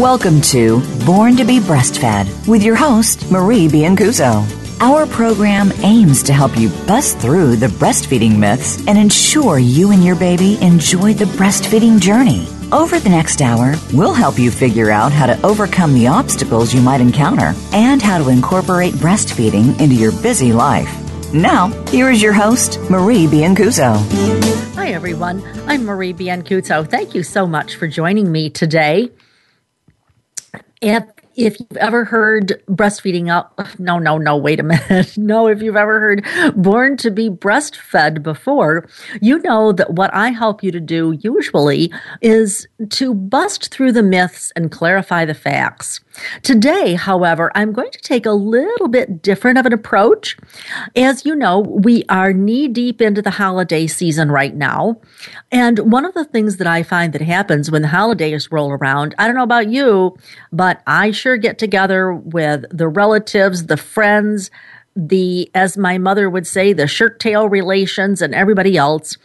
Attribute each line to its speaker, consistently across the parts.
Speaker 1: Welcome to Born to be Breastfed with your host, Marie Biancuzzo. Our program aims to help you bust through the breastfeeding myths and ensure you and your baby enjoy the breastfeeding journey. Over the next hour, we'll help you figure out how to overcome the obstacles you might encounter and how to incorporate breastfeeding into your busy life. Now, here is your host, Marie Biancuzzo.
Speaker 2: Hi, everyone. I'm Marie Biancuzzo. Thank you so much for joining me today. If if you've ever heard breastfeeding up, no, no, no, wait a minute. No, if you've ever heard born to be breastfed before, you know that what I help you to do usually is to bust through the myths and clarify the facts. Today, however, I'm going to take a little bit different of an approach. As you know, we are knee deep into the holiday season right now. And one of the things that I find that happens when the holidays roll around, I don't know about you, but I sure get together with the relatives, the friends, the, as my mother would say, the shirt tail relations and everybody else.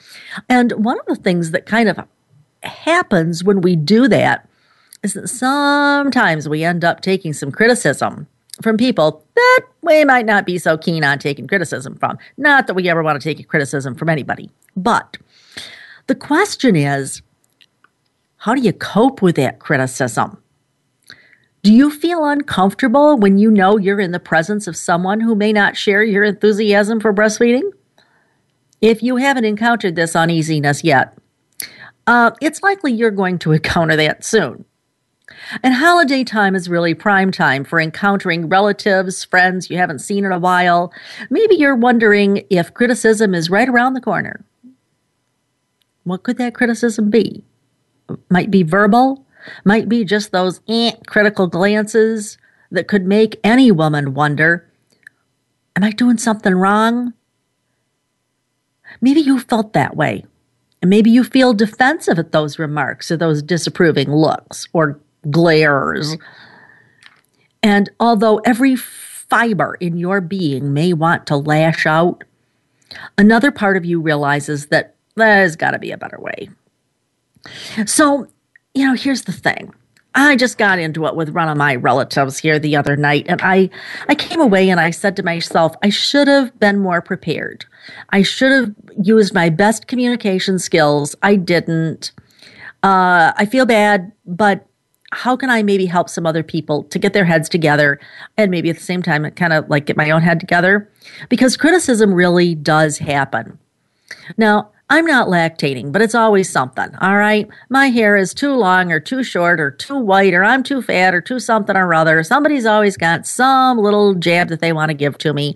Speaker 2: And one of the things that kind of happens when we do that is that sometimes we end up taking some criticism from people that we might not be so keen on taking criticism from. Not that we ever want to take criticism from anybody, but the question is how do you cope with that criticism? Do you feel uncomfortable when you know you're in the presence of someone who may not share your enthusiasm for breastfeeding? If you haven't encountered this uneasiness yet, uh, it's likely you're going to encounter that soon. And holiday time is really prime time for encountering relatives, friends you haven't seen in a while. Maybe you're wondering if criticism is right around the corner. What could that criticism be? Might be verbal, might be just those eh, critical glances that could make any woman wonder Am I doing something wrong? Maybe you felt that way. And maybe you feel defensive at those remarks or those disapproving looks or glares. And although every fiber in your being may want to lash out, another part of you realizes that there's got to be a better way. So you know, here's the thing. I just got into it with one of my relatives here the other night, and I, I came away and I said to myself, I should have been more prepared. I should have used my best communication skills. I didn't. Uh, I feel bad, but how can I maybe help some other people to get their heads together and maybe at the same time kind of like get my own head together? Because criticism really does happen. Now, I'm not lactating, but it's always something. All right. My hair is too long or too short or too white or I'm too fat or too something or other. Somebody's always got some little jab that they want to give to me.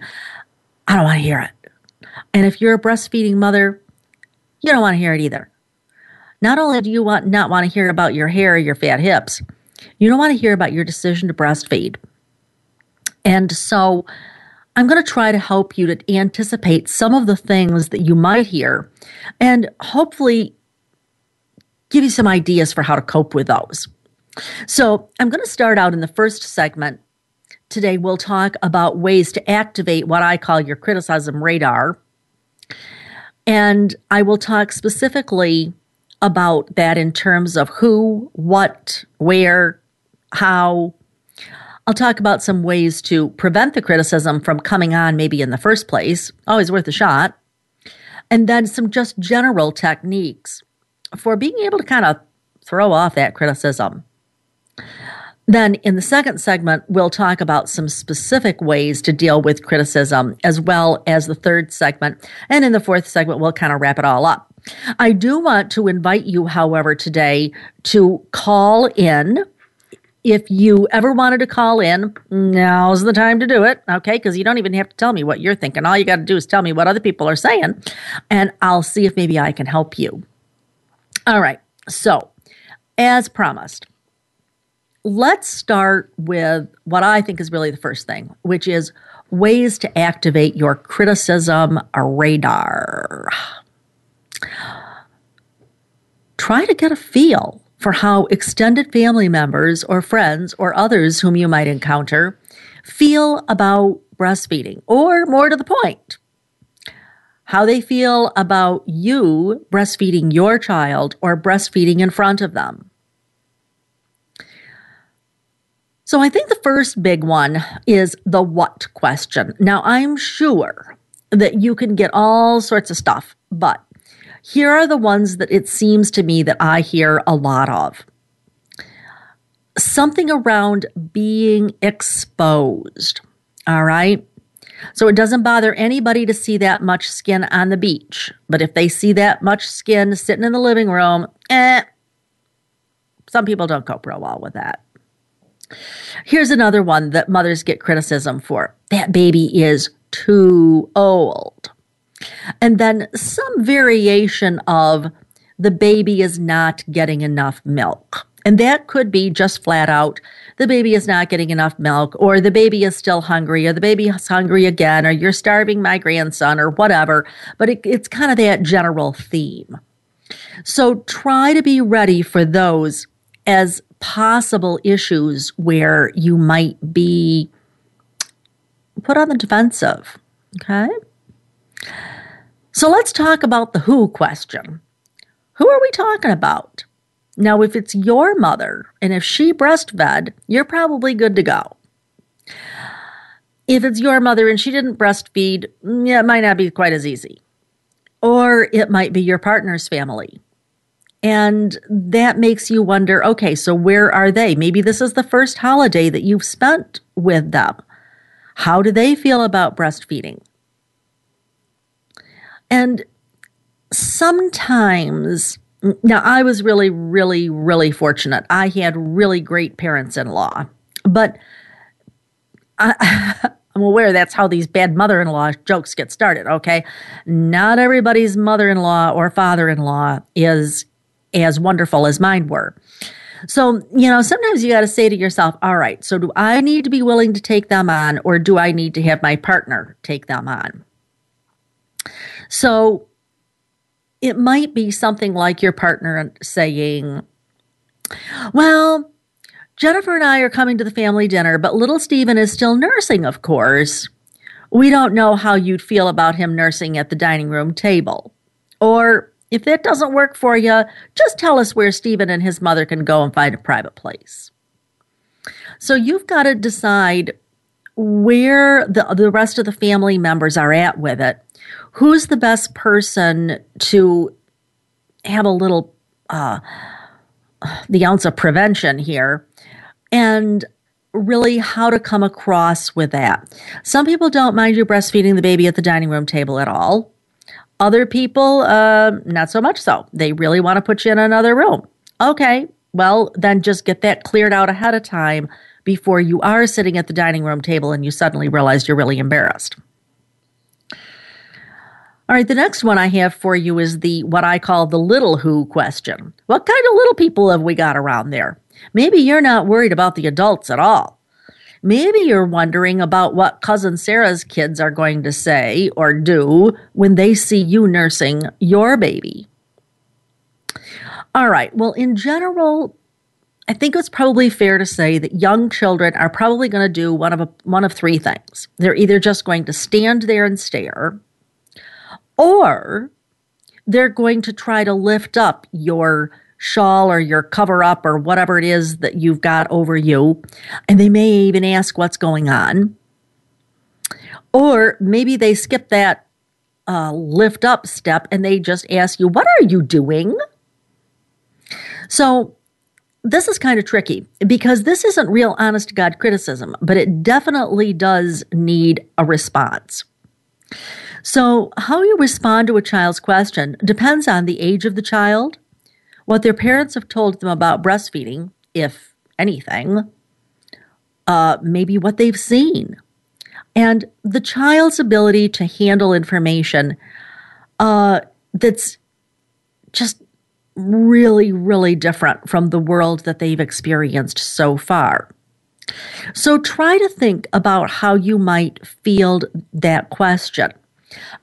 Speaker 2: I don't want to hear it. And if you're a breastfeeding mother, you don't want to hear it either. Not only do you want not want to hear about your hair or your fat hips, you don't want to hear about your decision to breastfeed. And so I'm going to try to help you to anticipate some of the things that you might hear and hopefully give you some ideas for how to cope with those. So, I'm going to start out in the first segment. Today, we'll talk about ways to activate what I call your criticism radar. And I will talk specifically about that in terms of who, what, where, how, I'll talk about some ways to prevent the criticism from coming on maybe in the first place, always worth a shot. And then some just general techniques for being able to kind of throw off that criticism. Then, in the second segment, we'll talk about some specific ways to deal with criticism, as well as the third segment. And in the fourth segment, we'll kind of wrap it all up. I do want to invite you, however, today to call in if you ever wanted to call in, now's the time to do it, okay? Because you don't even have to tell me what you're thinking. All you got to do is tell me what other people are saying, and I'll see if maybe I can help you. All right. So, as promised, let's start with what I think is really the first thing, which is ways to activate your criticism radar. Try to get a feel for how extended family members or friends or others whom you might encounter feel about breastfeeding, or more to the point, how they feel about you breastfeeding your child or breastfeeding in front of them. So I think the first big one is the what question. Now, I'm sure that you can get all sorts of stuff, but here are the ones that it seems to me that I hear a lot of. Something around being exposed. All right. So it doesn't bother anybody to see that much skin on the beach. But if they see that much skin sitting in the living room, eh, some people don't cope real well with that. Here's another one that mothers get criticism for that baby is too old. And then some variation of the baby is not getting enough milk. And that could be just flat out the baby is not getting enough milk, or the baby is still hungry, or the baby is hungry again, or you're starving my grandson, or whatever. But it, it's kind of that general theme. So try to be ready for those as possible issues where you might be put on the defensive. Okay? So let's talk about the who question. Who are we talking about? Now, if it's your mother and if she breastfed, you're probably good to go. If it's your mother and she didn't breastfeed, it might not be quite as easy. Or it might be your partner's family. And that makes you wonder okay, so where are they? Maybe this is the first holiday that you've spent with them. How do they feel about breastfeeding? And sometimes now, I was really, really, really fortunate. I had really great parents in law, but I, I'm aware that's how these bad mother in law jokes get started, okay? Not everybody's mother in law or father in law is as wonderful as mine were. So, you know, sometimes you got to say to yourself, all right, so do I need to be willing to take them on or do I need to have my partner take them on? So, it might be something like your partner saying, Well, Jennifer and I are coming to the family dinner, but little Stephen is still nursing, of course. We don't know how you'd feel about him nursing at the dining room table. Or if that doesn't work for you, just tell us where Stephen and his mother can go and find a private place. So you've got to decide where the, the rest of the family members are at with it who's the best person to have a little uh, the ounce of prevention here and really how to come across with that. Some people don't mind you breastfeeding the baby at the dining room table at all. Other people, uh, not so much so. They really want to put you in another room. Okay, well, then just get that cleared out ahead of time before you are sitting at the dining room table and you suddenly realize you're really embarrassed. All right, the next one I have for you is the what I call the little who question. What kind of little people have we got around there? Maybe you're not worried about the adults at all. Maybe you're wondering about what cousin Sarah's kids are going to say or do when they see you nursing your baby. All right, well, in general, I think it's probably fair to say that young children are probably going to do one of a, one of three things. They're either just going to stand there and stare, or they're going to try to lift up your shawl or your cover up or whatever it is that you've got over you. And they may even ask what's going on. Or maybe they skip that uh, lift up step and they just ask you, What are you doing? So, this is kind of tricky because this isn't real honest to God criticism, but it definitely does need a response. So, how you respond to a child's question depends on the age of the child, what their parents have told them about breastfeeding, if anything, uh, maybe what they've seen. And the child's ability to handle information uh, that's just really, really different from the world that they've experienced so far. So try to think about how you might field that question.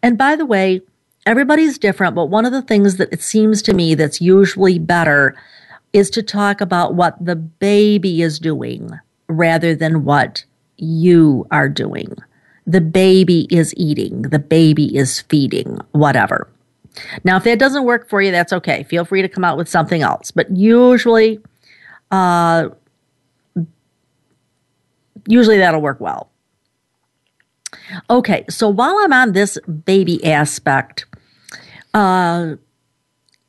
Speaker 2: And by the way, everybody's different, but one of the things that it seems to me that's usually better is to talk about what the baby is doing rather than what you are doing. The baby is eating, the baby is feeding, whatever. Now, if that doesn't work for you, that's okay. Feel free to come out with something else. But usually, uh, usually that'll work well. Okay, so while I'm on this baby aspect, uh,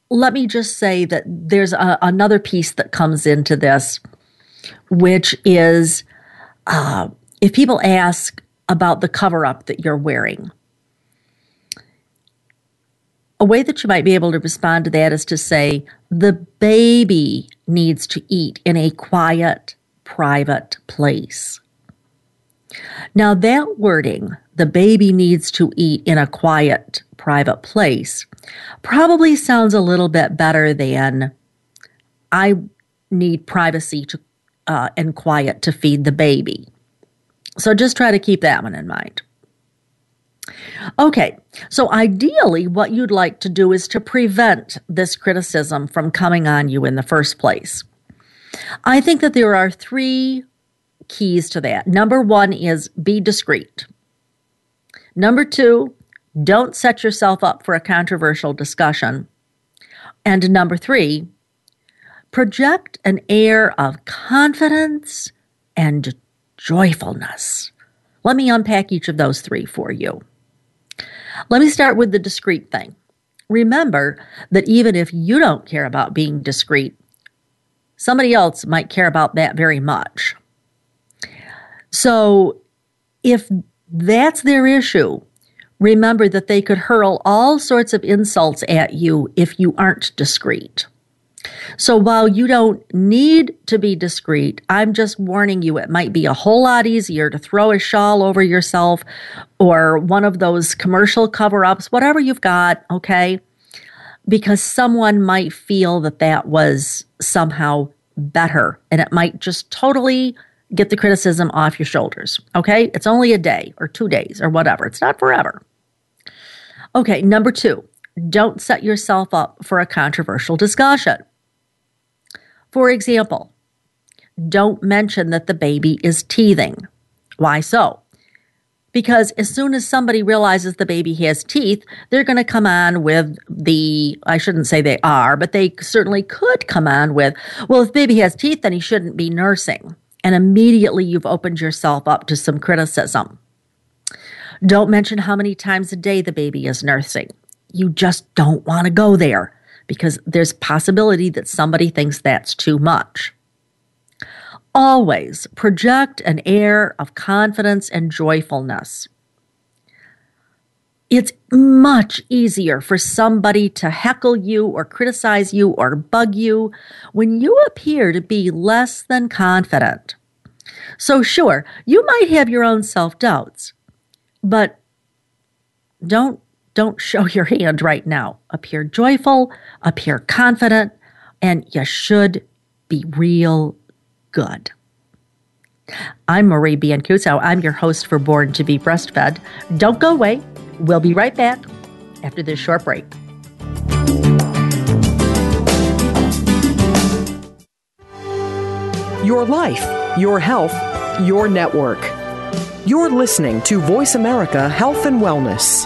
Speaker 2: let me just say that there's a, another piece that comes into this, which is uh, if people ask about the cover up that you're wearing, a way that you might be able to respond to that is to say, the baby needs to eat in a quiet, private place. Now, that wording, the baby needs to eat in a quiet, private place, probably sounds a little bit better than I need privacy to, uh, and quiet to feed the baby. So just try to keep that one in mind. Okay, so ideally, what you'd like to do is to prevent this criticism from coming on you in the first place. I think that there are three keys to that. Number one is be discreet. Number two, don't set yourself up for a controversial discussion. And number three, project an air of confidence and joyfulness. Let me unpack each of those three for you. Let me start with the discreet thing. Remember that even if you don't care about being discreet, somebody else might care about that very much. So if that's their issue, remember that they could hurl all sorts of insults at you if you aren't discreet. So while you don't need to be discreet, I'm just warning you it might be a whole lot easier to throw a shawl over yourself or one of those commercial cover ups, whatever you've got, okay? Because someone might feel that that was somehow better and it might just totally get the criticism off your shoulders, okay? It's only a day or two days or whatever, it's not forever. Okay, number two, don't set yourself up for a controversial discussion. For example, don't mention that the baby is teething. Why so? Because as soon as somebody realizes the baby has teeth, they're going to come on with the, I shouldn't say they are, but they certainly could come on with, well, if baby has teeth, then he shouldn't be nursing. And immediately you've opened yourself up to some criticism. Don't mention how many times a day the baby is nursing. You just don't want to go there because there's possibility that somebody thinks that's too much. Always project an air of confidence and joyfulness. It's much easier for somebody to heckle you or criticize you or bug you when you appear to be less than confident. So, sure, you might have your own self doubts, but don't don't show your hand right now. Appear joyful, appear confident, and you should be real good. I'm Marie Biancuzzo. I'm your host for Born to Be Breastfed. Don't go away. We'll be right back after this short break.
Speaker 3: Your life, your health, your network. You're listening to Voice America Health and Wellness.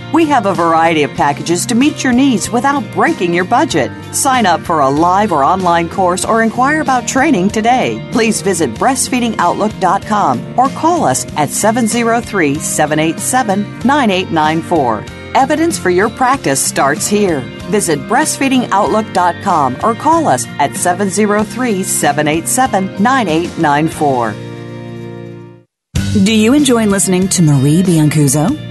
Speaker 4: We have a variety of packages to meet your needs without breaking your budget. Sign up for a live or online course or inquire about training today. Please visit breastfeedingoutlook.com or call us at 703 787 9894. Evidence for your practice starts here. Visit breastfeedingoutlook.com or call us at 703 787 9894.
Speaker 1: Do you enjoy listening to Marie Biancuzzo?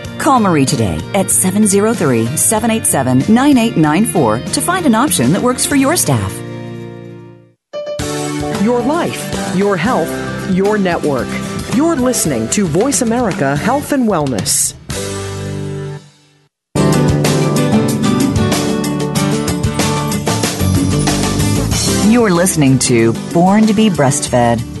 Speaker 1: Call Marie today at 703 787 9894 to find an option that works for your staff.
Speaker 3: Your life, your health, your network. You're listening to Voice America Health and Wellness.
Speaker 1: You're listening to Born to be Breastfed.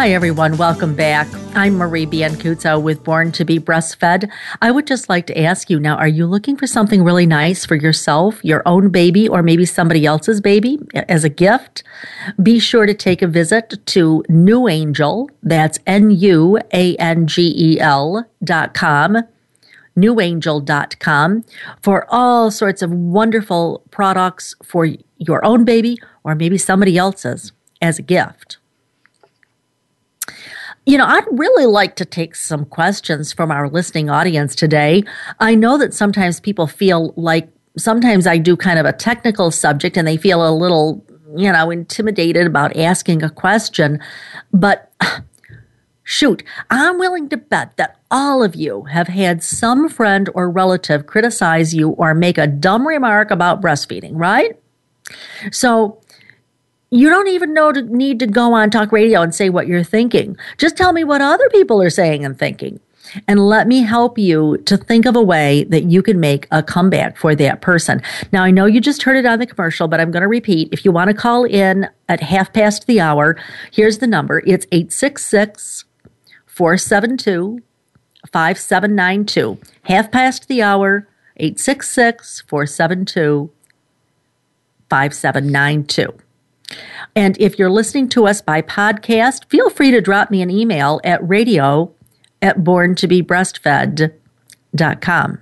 Speaker 2: Hi, everyone. Welcome back. I'm Marie Biancuzzo with Born to be Breastfed. I would just like to ask you now, are you looking for something really nice for yourself, your own baby, or maybe somebody else's baby as a gift? Be sure to take a visit to NuAngel. That's N U A N G E L dot com nuangel.com for all sorts of wonderful products for your own baby or maybe somebody else's as a gift. You know, I'd really like to take some questions from our listening audience today. I know that sometimes people feel like sometimes I do kind of a technical subject and they feel a little, you know, intimidated about asking a question. But shoot, I'm willing to bet that all of you have had some friend or relative criticize you or make a dumb remark about breastfeeding, right? So, you don't even know to need to go on talk radio and say what you're thinking. Just tell me what other people are saying and thinking. And let me help you to think of a way that you can make a comeback for that person. Now, I know you just heard it on the commercial, but I'm going to repeat. If you want to call in at half past the hour, here's the number it's 866 472 5792. Half past the hour, 866 472 5792. And if you're listening to us by podcast, feel free to drop me an email at radio at borntobebreastfed.com.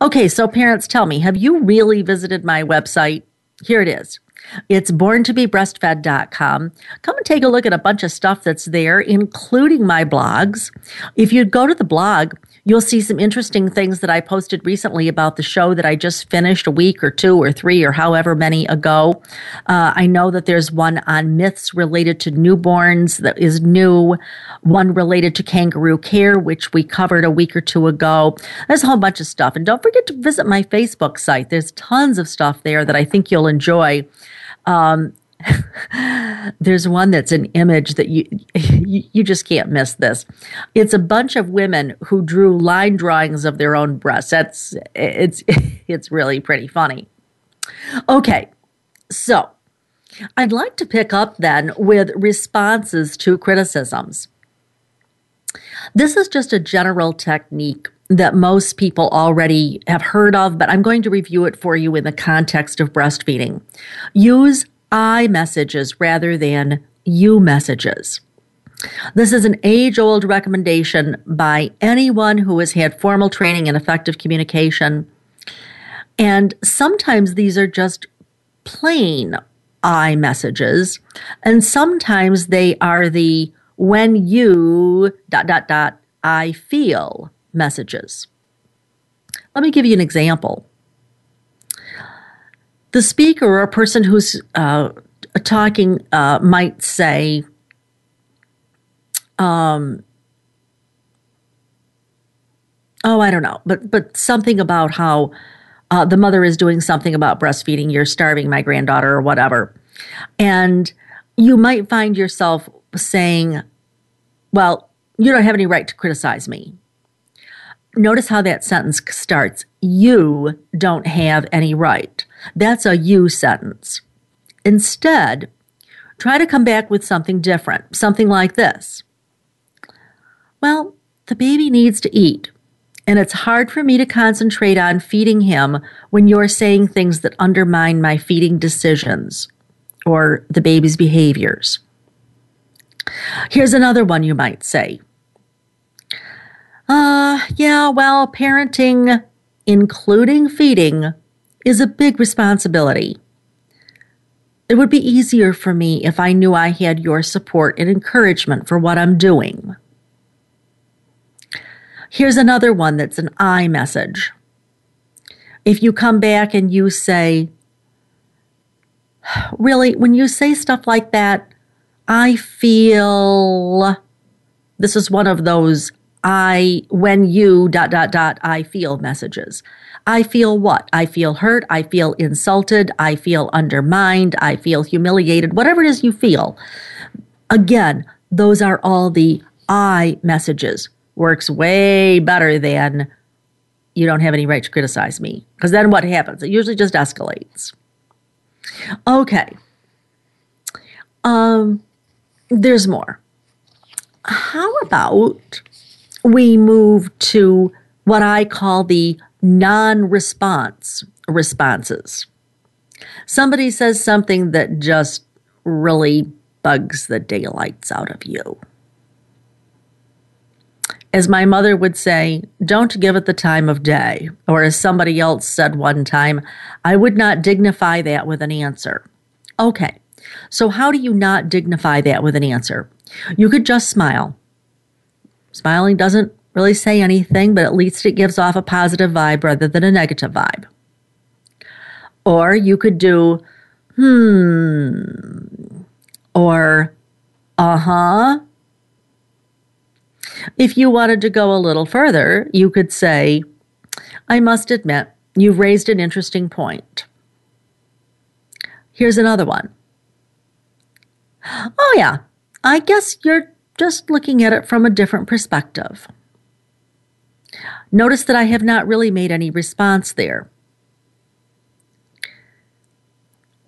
Speaker 2: Okay, so parents, tell me, have you really visited my website? Here it is. It's borntobebreastfed.com. Come and take a look at a bunch of stuff that's there, including my blogs. If you go to the blog, you'll see some interesting things that I posted recently about the show that I just finished a week or two or three or however many ago. Uh, I know that there's one on myths related to newborns that is new, one related to kangaroo care, which we covered a week or two ago. There's a whole bunch of stuff. And don't forget to visit my Facebook site. There's tons of stuff there that I think you'll enjoy. Um, there's one that's an image that you, you just can't miss this. It's a bunch of women who drew line drawings of their own breasts. That's it's it's really pretty funny. Okay. So, I'd like to pick up then with responses to criticisms. This is just a general technique that most people already have heard of, but I'm going to review it for you in the context of breastfeeding. Use I messages rather than you messages. This is an age old recommendation by anyone who has had formal training in effective communication. And sometimes these are just plain I messages, and sometimes they are the when you dot dot dot I feel messages. Let me give you an example. The speaker or a person who's uh, talking uh, might say, um, oh, I don't know, but but something about how uh, the mother is doing something about breastfeeding, you're starving my granddaughter or whatever, and you might find yourself saying, well, you don't have any right to criticize me. Notice how that sentence starts. You don't have any right. That's a you sentence. Instead, try to come back with something different, something like this. Well, the baby needs to eat, and it's hard for me to concentrate on feeding him when you're saying things that undermine my feeding decisions or the baby's behaviors. Here's another one you might say. Uh, yeah, well, parenting, including feeding, is a big responsibility. It would be easier for me if I knew I had your support and encouragement for what I'm doing. Here's another one that's an I message. If you come back and you say, Really, when you say stuff like that, I feel this is one of those I, when you, dot, dot, dot, I feel messages. I feel what? I feel hurt. I feel insulted. I feel undermined. I feel humiliated. Whatever it is you feel. Again, those are all the I messages works way better than you don't have any right to criticize me. Because then what happens? It usually just escalates. Okay. Um, there's more. How about we move to what I call the non response responses? Somebody says something that just really bugs the daylights out of you. As my mother would say, don't give it the time of day. Or as somebody else said one time, I would not dignify that with an answer. Okay, so how do you not dignify that with an answer? You could just smile. Smiling doesn't really say anything, but at least it gives off a positive vibe rather than a negative vibe. Or you could do, hmm, or uh huh, if you wanted to go a little further, you could say, I must admit, you've raised an interesting point. Here's another one. Oh, yeah, I guess you're just looking at it from a different perspective. Notice that I have not really made any response there.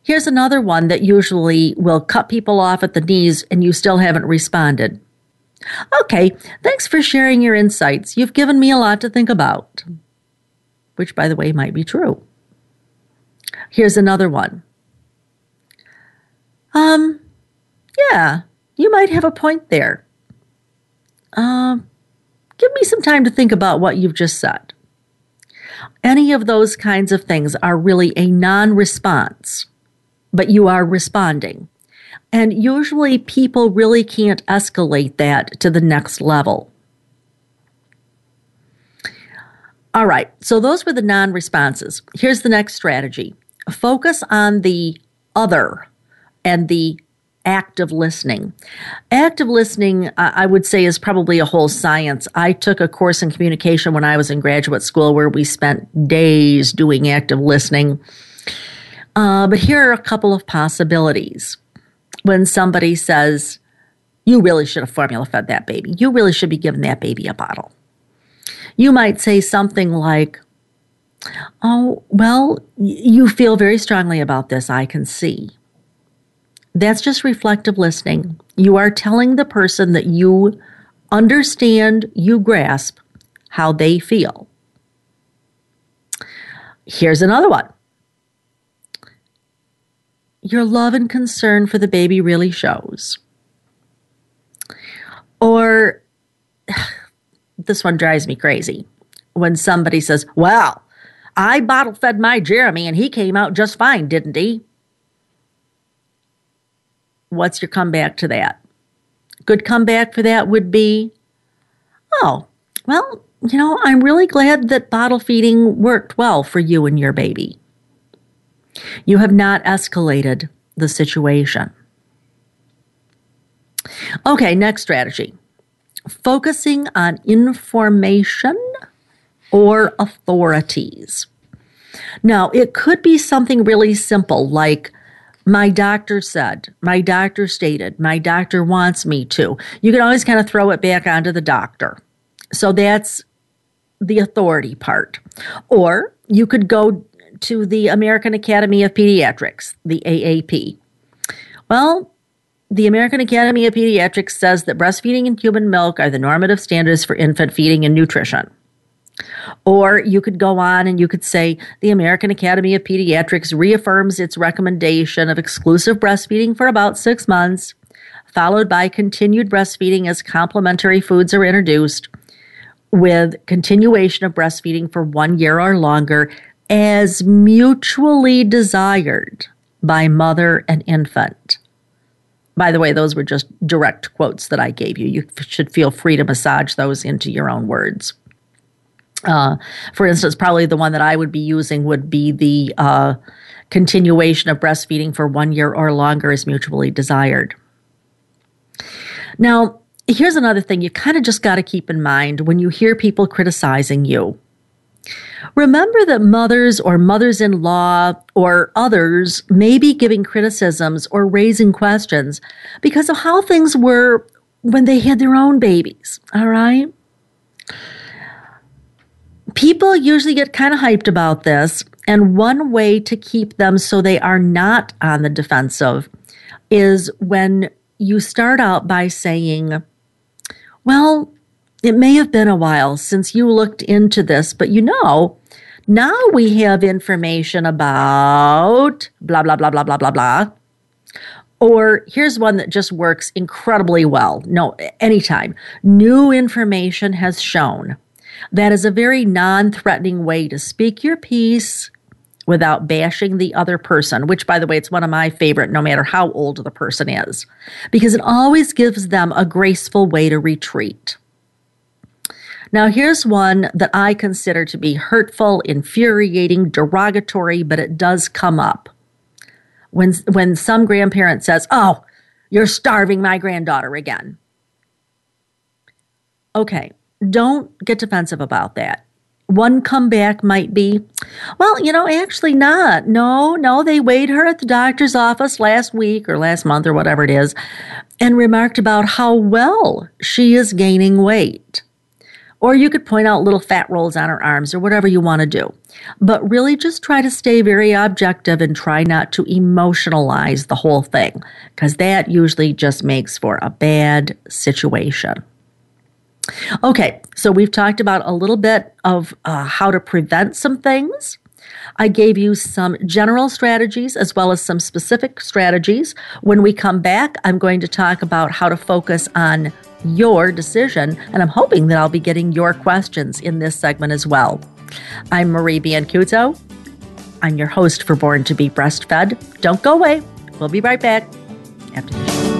Speaker 2: Here's another one that usually will cut people off at the knees and you still haven't responded. Okay, thanks for sharing your insights. You've given me a lot to think about. Which, by the way, might be true. Here's another one. Um, yeah, you might have a point there. Um, give me some time to think about what you've just said. Any of those kinds of things are really a non response, but you are responding. And usually people really can't escalate that to the next level. All right, so those were the non responses. Here's the next strategy focus on the other and the active listening. Active listening, I would say, is probably a whole science. I took a course in communication when I was in graduate school where we spent days doing active listening. Uh, but here are a couple of possibilities when somebody says, You really should have formula fed that baby. You really should be giving that baby a bottle. You might say something like, Oh, well, you feel very strongly about this, I can see. That's just reflective listening. You are telling the person that you understand, you grasp how they feel. Here's another one. Your love and concern for the baby really shows. Or this one drives me crazy when somebody says, Well, I bottle fed my Jeremy and he came out just fine, didn't he? What's your comeback to that? Good comeback for that would be, Oh, well, you know, I'm really glad that bottle feeding worked well for you and your baby. You have not escalated the situation. Okay, next strategy focusing on information or authorities. Now, it could be something really simple like, my doctor said, my doctor stated, my doctor wants me to. You can always kind of throw it back onto the doctor. So that's the authority part. Or you could go to the American Academy of Pediatrics, the AAP. Well, the American Academy of Pediatrics says that breastfeeding and human milk are the normative standards for infant feeding and nutrition. Or you could go on and you could say the American Academy of Pediatrics reaffirms its recommendation of exclusive breastfeeding for about six months, followed by continued breastfeeding as complementary foods are introduced, with continuation of breastfeeding for one year or longer as mutually desired by mother and infant. By the way, those were just direct quotes that I gave you. You should feel free to massage those into your own words. Uh, for instance, probably the one that I would be using would be the uh, continuation of breastfeeding for one year or longer is mutually desired. Now, here's another thing you kind of just got to keep in mind when you hear people criticizing you. Remember that mothers or mothers in law or others may be giving criticisms or raising questions because of how things were when they had their own babies. All right? People usually get kind of hyped about this, and one way to keep them so they are not on the defensive is when you start out by saying, Well, it may have been a while since you looked into this, but you know, now we have information about blah, blah, blah, blah, blah, blah, blah. Or here's one that just works incredibly well. No, anytime. New information has shown. That is a very non threatening way to speak your piece without bashing the other person, which, by the way, it's one of my favorite, no matter how old the person is, because it always gives them a graceful way to retreat. Now, here's one that I consider to be hurtful, infuriating, derogatory, but it does come up. When, when some grandparent says, Oh, you're starving my granddaughter again. Okay, don't get defensive about that. One comeback might be, well, you know, actually not. No, no, they weighed her at the doctor's office last week or last month or whatever it is and remarked about how well she is gaining weight. Or you could point out little fat rolls on her arms or whatever you want to do. But really just try to stay very objective and try not to emotionalize the whole thing because that usually just makes for a bad situation. Okay, so we've talked about a little bit of uh, how to prevent some things. I gave you some general strategies as well as some specific strategies. When we come back, I'm going to talk about how to focus on your decision, and I'm hoping that I'll be getting your questions in this segment as well. I'm Marie Biancuzzo. I'm your host for Born to Be Breastfed. Don't go away. We'll be right back after this.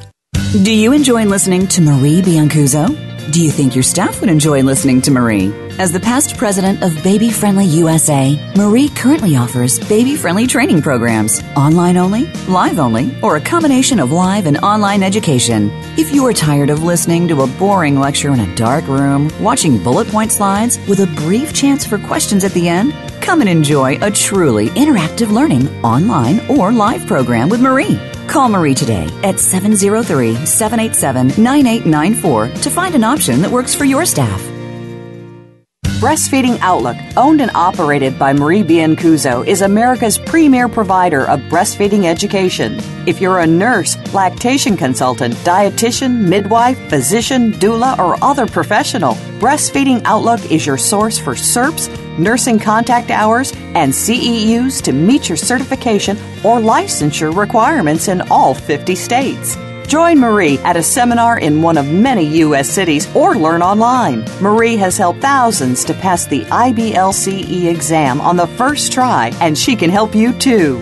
Speaker 1: Do you enjoy listening to Marie Biancuzzo? Do you think your staff would enjoy listening to Marie? As the past president of Baby Friendly USA, Marie currently offers baby friendly training programs, online only, live only, or a combination of live and online education. If you are tired of listening to a boring lecture in a dark room, watching bullet point slides with a brief chance for questions at the end, come and enjoy a truly interactive learning online or live program with Marie. Call Marie today at 703 787 9894 to find an option that works for your staff.
Speaker 4: Breastfeeding Outlook, owned and operated by Marie Biancuzzo, is America's premier provider of breastfeeding education. If you're a nurse, lactation consultant, dietitian, midwife, physician, doula, or other professional, Breastfeeding Outlook is your source for CERPs, nursing contact hours, and CEUs to meet your certification or licensure requirements in all 50 states. Join Marie at a seminar in one of many U.S. cities or learn online. Marie has helped thousands to pass the IBLCE exam on the first try, and she can help you too.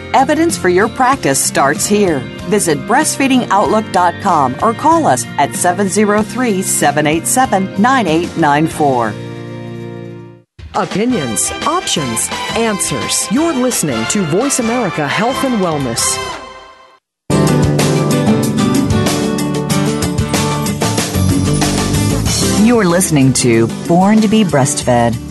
Speaker 4: Evidence for your practice starts here. Visit breastfeedingoutlook.com or call us at 703 787 9894.
Speaker 3: Opinions, options, answers. You're listening to Voice America Health and Wellness.
Speaker 1: You're listening to Born to be Breastfed.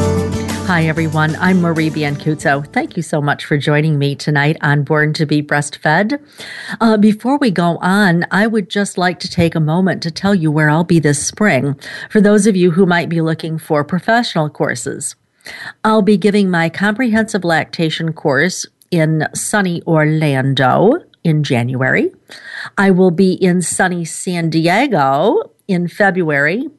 Speaker 2: Hi, everyone. I'm Marie Biancuzzo. Thank you so much for joining me tonight on Born to be Breastfed. Uh, before we go on, I would just like to take a moment to tell you where I'll be this spring for those of you who might be looking for professional courses. I'll be giving my comprehensive lactation course in sunny Orlando in January. I will be in sunny San Diego in February.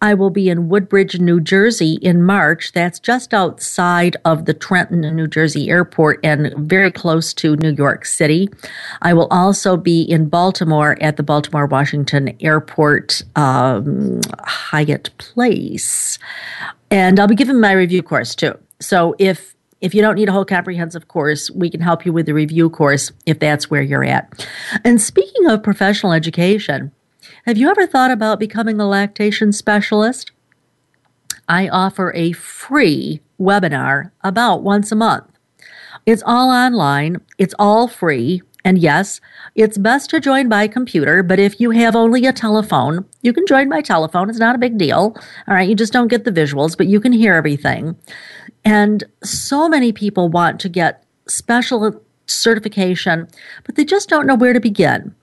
Speaker 2: I will be in Woodbridge, New Jersey in March. That's just outside of the Trenton, New Jersey airport and very close to New York City. I will also be in Baltimore at the Baltimore Washington Airport um, Hyatt Place. And I'll be giving my review course too. So if if you don't need a whole comprehensive course, we can help you with the review course if that's where you're at. And speaking of professional education, have you ever thought about becoming a lactation specialist? I offer a free webinar about once a month. It's all online, it's all free, and yes, it's best to join by computer, but if you have only a telephone, you can join by telephone. It's not a big deal. All right, you just don't get the visuals, but you can hear everything. And so many people want to get special certification, but they just don't know where to begin.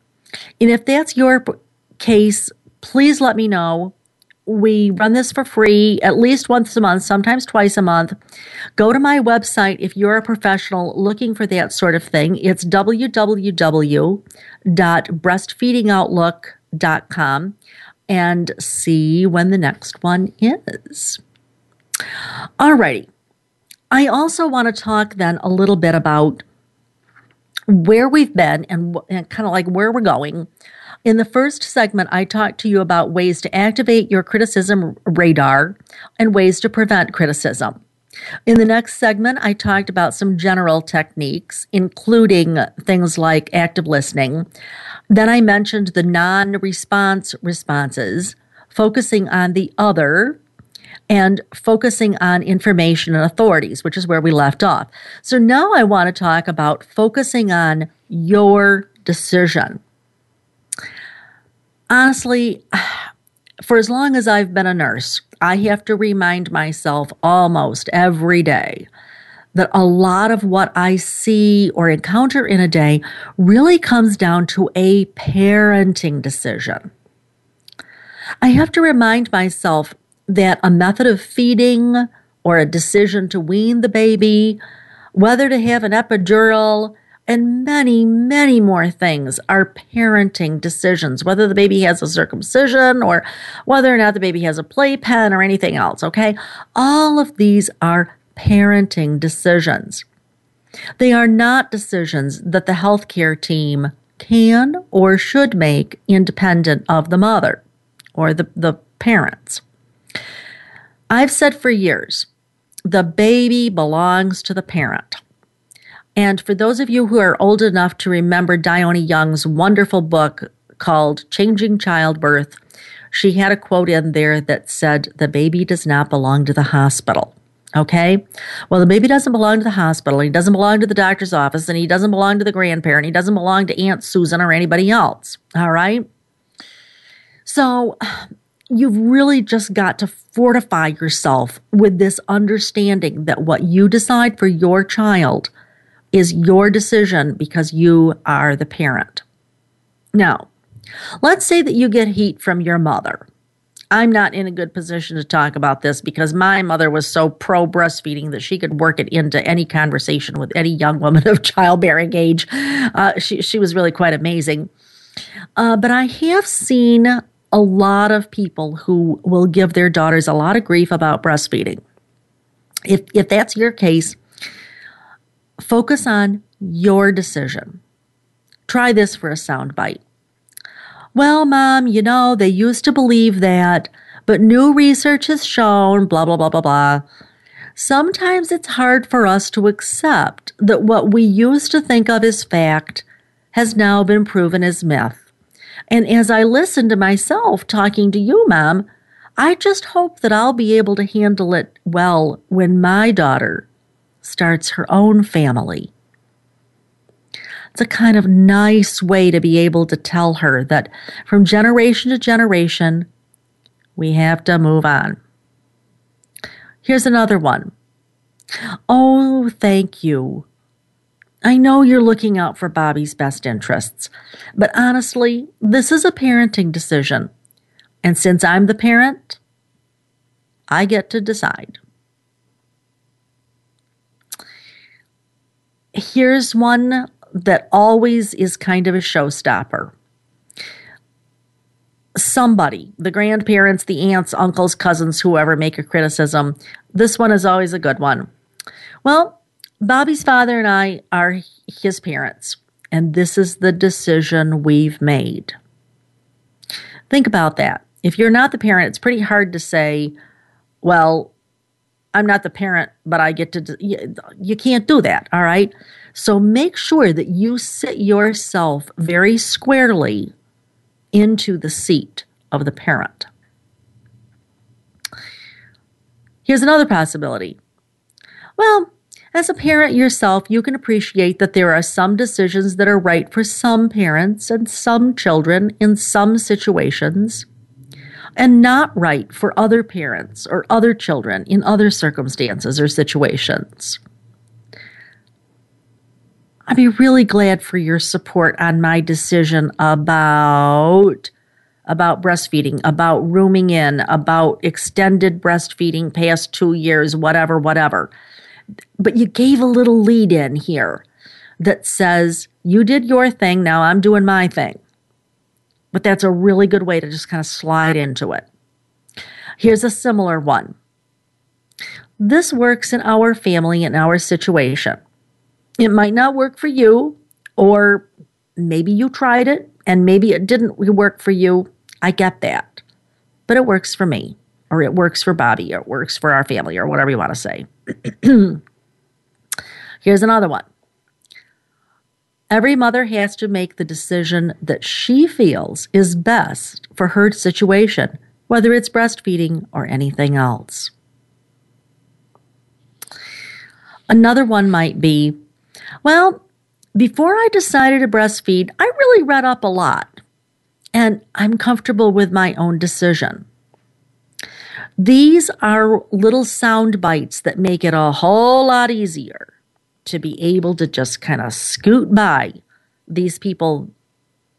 Speaker 2: And if that's your case, please let me know. We run this for free at least once a month, sometimes twice a month. Go to my website if you're a professional looking for that sort of thing. It's www.breastfeedingoutlook.com and see when the next one is. Alrighty. I also want to talk then a little bit about where we've been and, and kind of like where we're going in the first segment, I talked to you about ways to activate your criticism radar and ways to prevent criticism. In the next segment, I talked about some general techniques, including things like active listening. Then I mentioned the non response responses, focusing on the other and focusing on information and authorities, which is where we left off. So now I want to talk about focusing on your decision honestly, for as long as I've been a nurse, I have to remind myself almost every day that a lot of what I see or encounter in a day really comes down to a parenting decision. I have to remind myself that a method of feeding or a decision to wean the baby, whether to have an epidural, and many, many more things are parenting decisions, whether the baby has a circumcision or whether or not the baby has a playpen or anything else, okay? All of these are parenting decisions. They are not decisions that the healthcare team can or should make independent of the mother or the, the parents. I've said for years the baby belongs to the parent. And for those of you who are old enough to remember Diony Young's wonderful book called Changing Childbirth, she had a quote in there that said, The baby does not belong to the hospital. Okay? Well, the baby doesn't belong to the hospital. He doesn't belong to the doctor's office, and he doesn't belong to the grandparent. He doesn't belong to Aunt Susan or anybody else. All right? So, you've really just got to fortify yourself with this understanding that what you decide for your child is your decision because you are the parent. Now, let's say that you get heat from your mother. I'm not in a good position to talk about this because my mother was so pro breastfeeding that she could work it into any conversation with any young woman of childbearing age. Uh, she, she was really quite amazing. Uh, but I have seen a lot of people who will give their daughters a lot of grief about breastfeeding. If, if that's your case, focus on your decision. Try this for a sound bite. Well, mom, you know, they used to believe that, but new research has shown blah, blah, blah, blah, blah. Sometimes it's hard for us to accept that what we used to think of as fact has now been proven as myth. And as I listen to myself talking to you, Mom, I just hope that I'll be able to handle it well when my daughter starts her own family. It's a kind of nice way to be able to tell her that from generation to generation, we have to move on. Here's another one. Oh, thank you. I know you're looking out for Bobby's best interests, but honestly, this is a parenting decision. And since I'm the parent, I get to decide. Here's one that always is kind of a showstopper. Somebody, the grandparents, the aunts, uncles, cousins, whoever make a criticism. This one is always a good one. Well, Bobby's father and I are his parents, and this is the decision we've made. Think about that. If you're not the parent, it's pretty hard to say, well, I'm not the parent, but I get to. You, you can't do that, all right? So make sure that you sit yourself very squarely into the seat of the parent. Here's another possibility. Well, as a parent yourself, you can appreciate that there are some decisions that are right for some parents and some children in some situations, and not right for other parents or other children in other circumstances or situations. I'd be really glad for your support on my decision about about breastfeeding, about rooming in, about extended breastfeeding past 2 years, whatever, whatever but you gave a little lead in here that says, you did your thing, now I'm doing my thing. But that's a really good way to just kind of slide into it. Here's a similar one. This works in our family and our situation. It might not work for you, or maybe you tried it and maybe it didn't work for you. I get that. But it works for me, or it works for Bobby, or it works for our family, or whatever you want to say. Here's another one. Every mother has to make the decision that she feels is best for her situation, whether it's breastfeeding or anything else. Another one might be well, before I decided to breastfeed, I really read up a lot, and I'm comfortable with my own decision. These are little sound bites that make it a whole lot easier to be able to just kind of scoot by these people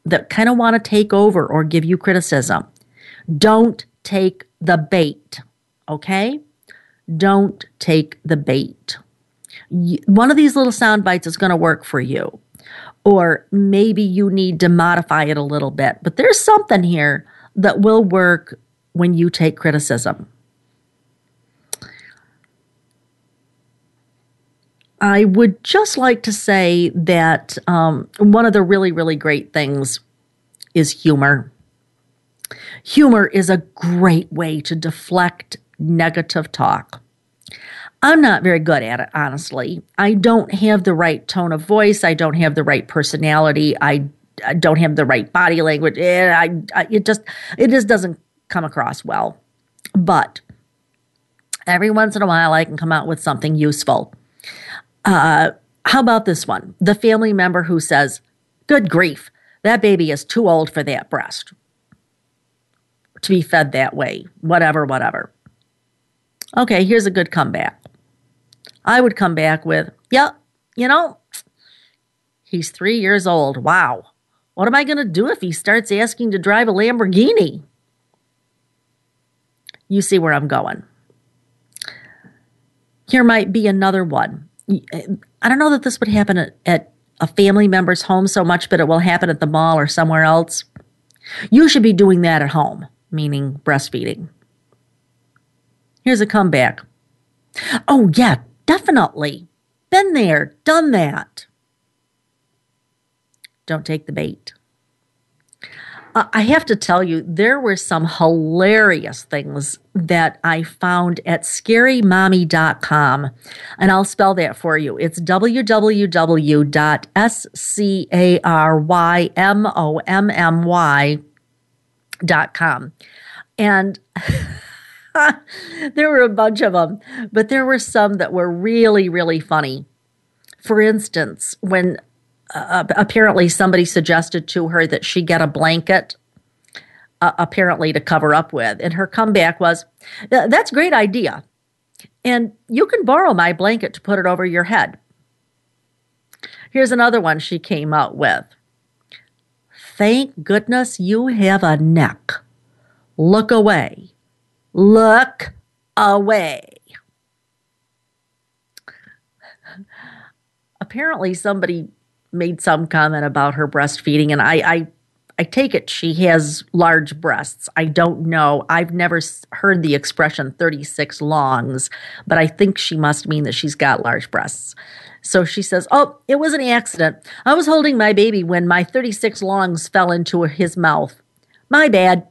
Speaker 2: that kind of want to take over or give you criticism. Don't take the bait, okay? Don't take the bait. One of these little sound bites is going to work for you, or maybe you need to modify it a little bit, but there's something here that will work when you take criticism. I would just like to say that um, one of the really, really great things is humor. Humor is a great way to deflect negative talk. I'm not very good at it, honestly. I don't have the right tone of voice. I don't have the right personality. I, I don't have the right body language. Eh, I, I, it just it just doesn't come across well. But every once in a while, I can come out with something useful. Uh, how about this one? The family member who says, Good grief, that baby is too old for that breast to be fed that way, whatever, whatever. Okay, here's a good comeback. I would come back with, Yeah, you know, he's three years old. Wow. What am I going to do if he starts asking to drive a Lamborghini? You see where I'm going. Here might be another one. Eh, I don't know that this would happen at, at a family member's home so much, but it will happen at the mall or somewhere else. You should be doing that at home, meaning breastfeeding. Here's a comeback. Oh, yeah, definitely. Been there, done that. Don't take the bait. Uh, I have to tell you, there were some hilarious things that I found at scarymommy.com. And I'll spell that for you. It's www.scarymommy.com. And there were a bunch of them, but there were some that were really, really funny. For instance, when uh, apparently somebody suggested to her that she get a blanket uh, apparently to cover up with. And her comeback was that's a great idea. And you can borrow my blanket to put it over your head. Here's another one she came out with. Thank goodness you have a neck. Look away. Look away. Apparently somebody made some comment about her breastfeeding, and I, I, I take it she has large breasts. I don't know. I've never heard the expression 36 longs, but I think she must mean that she's got large breasts. So she says, Oh, it was an accident. I was holding my baby when my 36 longs fell into his mouth. My bad.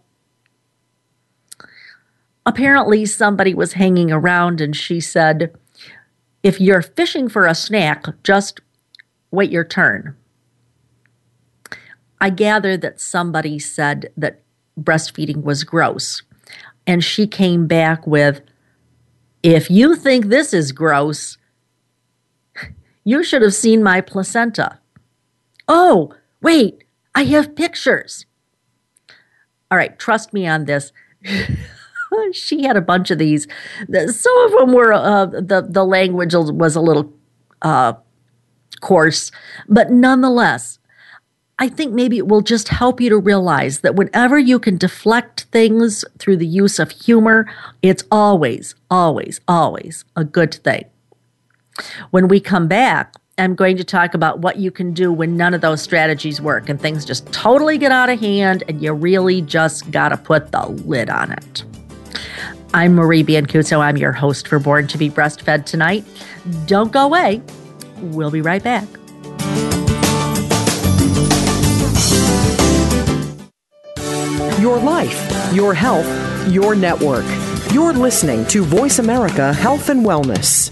Speaker 2: Apparently, somebody was hanging around and she said, If you're fishing for a snack, just wait your turn. I gather that somebody said that breastfeeding was gross. And she came back with, if you think this is gross, you should have seen my placenta. Oh, wait, I have pictures. All right, trust me on this. she had a bunch of these. Some of them were, uh, the, the language was a little uh, coarse, but nonetheless, I think maybe it will just help you to realize that whenever you can deflect things through the use of humor, it's always, always, always a good thing. When we come back, I'm going to talk about what you can do when none of those strategies work and things just totally get out of hand and you really just got to put the lid on it. I'm Marie Biancuzzo. I'm your host for Born to be Breastfed tonight. Don't go away. We'll be right back.
Speaker 3: Your life, your health, your network. You're listening to Voice America Health and Wellness.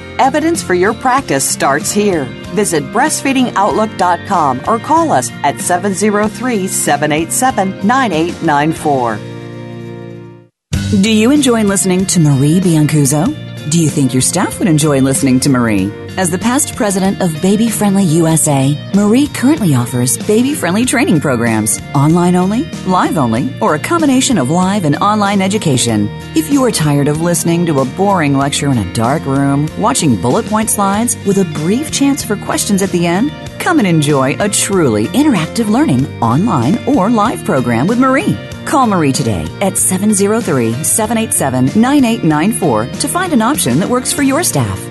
Speaker 4: Evidence for your practice starts here. Visit breastfeedingoutlook.com or call us at 703 787 9894.
Speaker 1: Do you enjoy listening to Marie Biancuzzo? Do you think your staff would enjoy listening to Marie? As the past president of Baby Friendly USA, Marie currently offers baby friendly training programs, online only, live only, or a combination of live and online education. If you are tired of listening to a boring lecture in a dark room, watching bullet point slides with a brief chance for questions at the end, come and enjoy a truly interactive learning online or live program with Marie. Call Marie today at 703 787 9894 to find an option that works for your staff.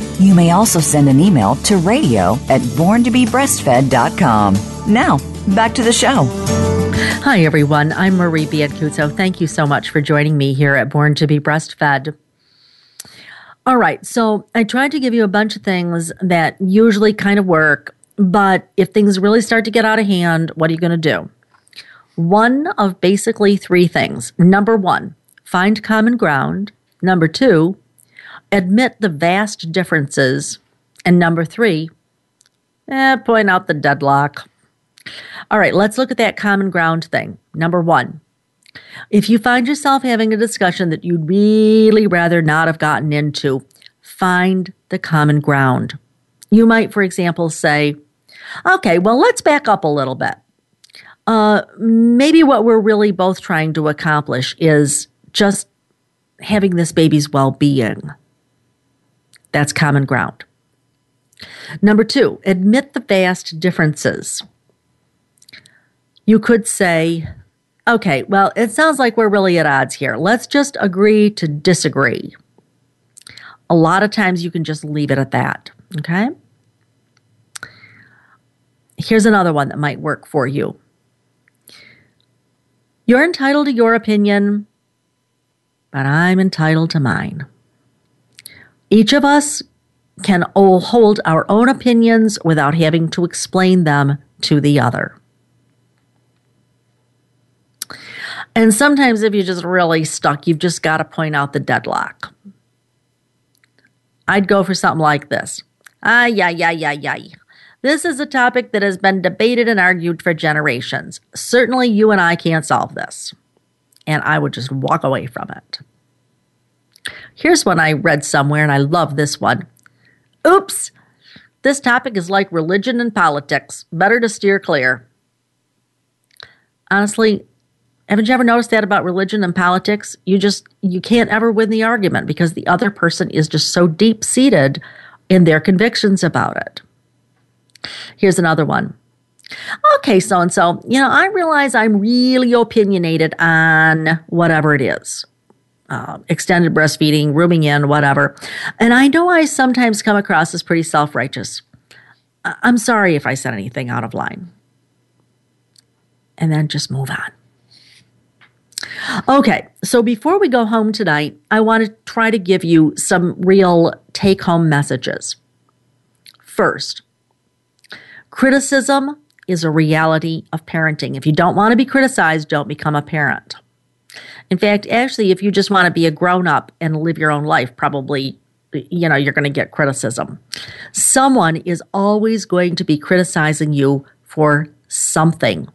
Speaker 1: You may also send an email to radio at borntobebreastfed.com. Now, back to the show.
Speaker 2: Hi, everyone. I'm Marie Biancuzzo. Thank you so much for joining me here at Born to be Breastfed. All right, so I tried to give you a bunch of things that usually kind of work, but if things really start to get out of hand, what are you going to do? One of basically three things. Number one, find common ground. Number two, admit the vast differences. And number three, eh, point out the deadlock. All right, let's look at that common ground thing. Number one, if you find yourself having a discussion that you'd really rather not have gotten into, find the common ground. You might, for example, say, okay, well, let's back up a little bit. Uh, maybe what we're really both trying to accomplish is just having this baby's well being. That's common ground. Number two, admit the vast differences. You could say, Okay, well, it sounds like we're really at odds here. Let's just agree to disagree. A lot of times you can just leave it at that. Okay? Here's another one that might work for you. You're entitled to your opinion, but I'm entitled to mine. Each of us can all hold our own opinions without having to explain them to the other. And sometimes, if you're just really stuck, you've just got to point out the deadlock. I'd go for something like this. Ah, yeah, yeah, yeah, yeah. This is a topic that has been debated and argued for generations. Certainly, you and I can't solve this. And I would just walk away from it. Here's one I read somewhere, and I love this one. Oops! This topic is like religion and politics. Better to steer clear. Honestly, Haven't you ever noticed that about religion and politics? You just you can't ever win the argument because the other person is just so deep seated in their convictions about it. Here's another one. Okay, so and so, you know, I realize I'm really opinionated on whatever it is. Uh, extended breastfeeding, rooming in, whatever. And I know I sometimes come across as pretty self righteous. I'm sorry if I said anything out of line. And then just move on. Okay, so before we go home tonight, I want to try to give you some real take home messages. First, criticism is a reality of parenting. If you don't want to be criticized, don't become a parent. In fact, actually, if you just want to be a grown up and live your own life, probably you know you're going to get criticism. Someone is always going to be criticizing you for something.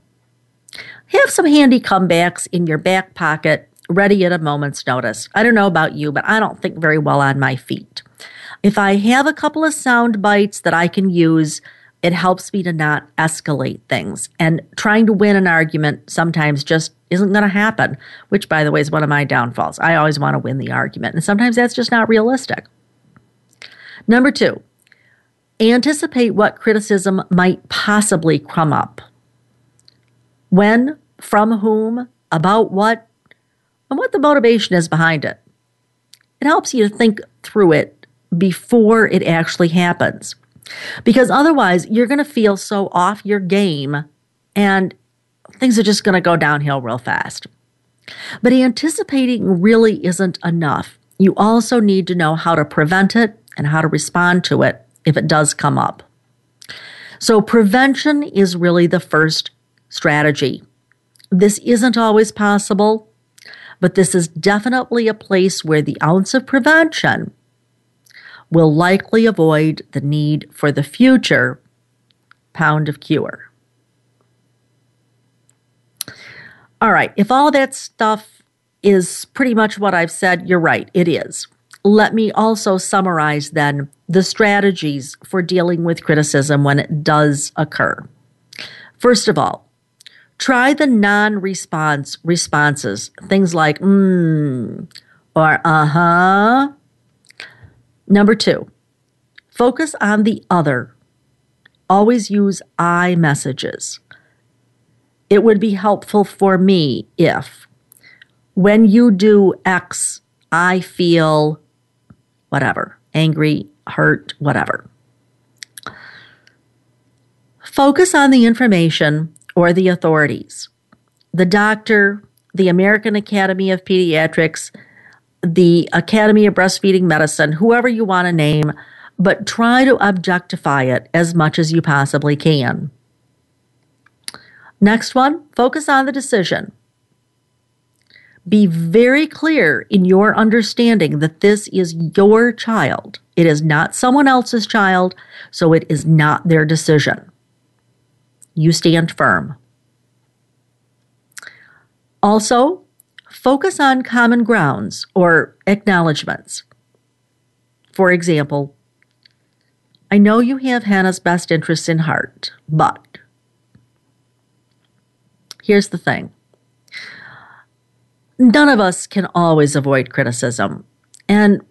Speaker 2: Have some handy comebacks in your back pocket, ready at a moment's notice. I don't know about you, but I don't think very well on my feet. If I have a couple of sound bites that I can use, it helps me to not escalate things. And trying to win an argument sometimes just isn't going to happen, which, by the way, is one of my downfalls. I always want to win the argument, and sometimes that's just not realistic. Number two, anticipate what criticism might possibly come up when, from whom, about what, and what the motivation is behind it. It helps you to think through it before it actually happens. Because otherwise, you're going to feel so off your game and things are just going to go downhill real fast. But anticipating really isn't enough. You also need to know how to prevent it and how to respond to it if it does come up. So, prevention is really the first strategy. This isn't always possible, but this is definitely a place where the ounce of prevention will likely avoid the need for the future pound of cure. All right, if all that stuff is pretty much what I've said, you're right, it is. Let me also summarize then the strategies for dealing with criticism when it does occur. First of all, Try the non response responses, things like mm or uh huh. Number two, focus on the other. Always use I messages. It would be helpful for me if, when you do X, I feel whatever, angry, hurt, whatever. Focus on the information or the authorities. The doctor, the American Academy of Pediatrics, the Academy of Breastfeeding Medicine, whoever you want to name, but try to objectify it as much as you possibly can. Next one, focus on the decision. Be very clear in your understanding that this is your child. It is not someone else's child, so it is not their decision you stand firm. Also, focus on common grounds or acknowledgments. For example, I know you have Hannah's best interests in heart, but here's the thing none of us can always avoid criticism, and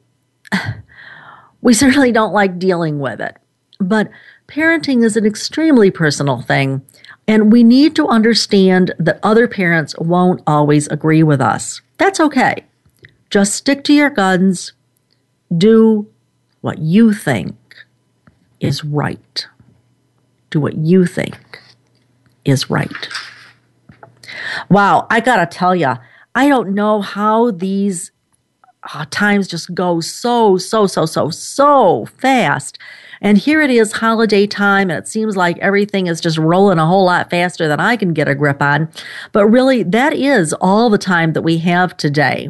Speaker 2: we certainly don't like dealing with it. But parenting is an extremely personal thing, and we need to understand that other parents won't always agree with us. That's okay. Just stick to your guns. Do what you think is right. Do what you think is right. Wow, I gotta tell you, I don't know how these uh, times just go so, so, so, so, so fast. And here it is, holiday time, and it seems like everything is just rolling a whole lot faster than I can get a grip on. But really, that is all the time that we have today.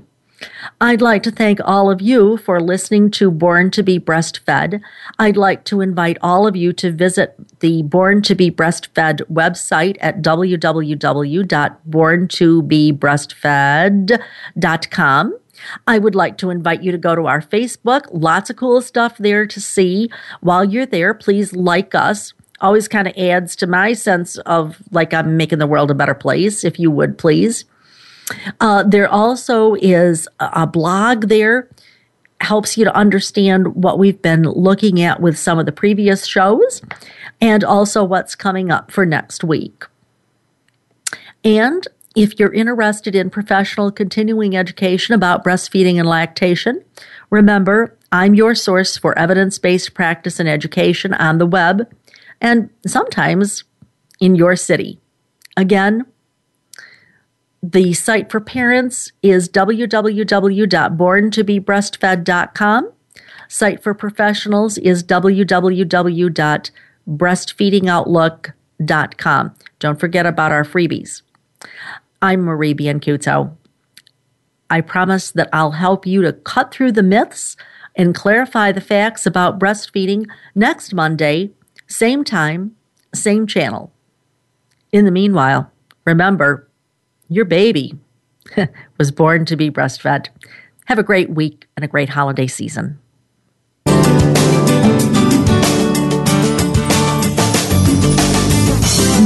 Speaker 2: I'd like to thank all of you for listening to Born to be Breastfed. I'd like to invite all of you to visit the Born to be Breastfed website at www.borntobebreastfed.com. I would like to invite you to go to our Facebook. Lots of cool stuff there to see. While you're there, please like us. Always kind of adds to my sense of like I'm making the world a better place, if you would please. Uh, there also is a blog there helps you to understand what we've been looking at with some of the previous shows and also what's coming up for next week. And if you're interested in professional continuing education about breastfeeding and lactation, remember I'm your source for evidence based practice and education on the web and sometimes in your city. Again, the site for parents is www.borntobebreastfed.com. Site for professionals is www.breastfeedingoutlook.com. Don't forget about our freebies. I'm Marie Biancuzzo. I promise that I'll help you to cut through the myths and clarify the facts about breastfeeding next Monday, same time, same channel. In the meanwhile, remember, your baby was born to be breastfed. Have a great week and a great holiday season.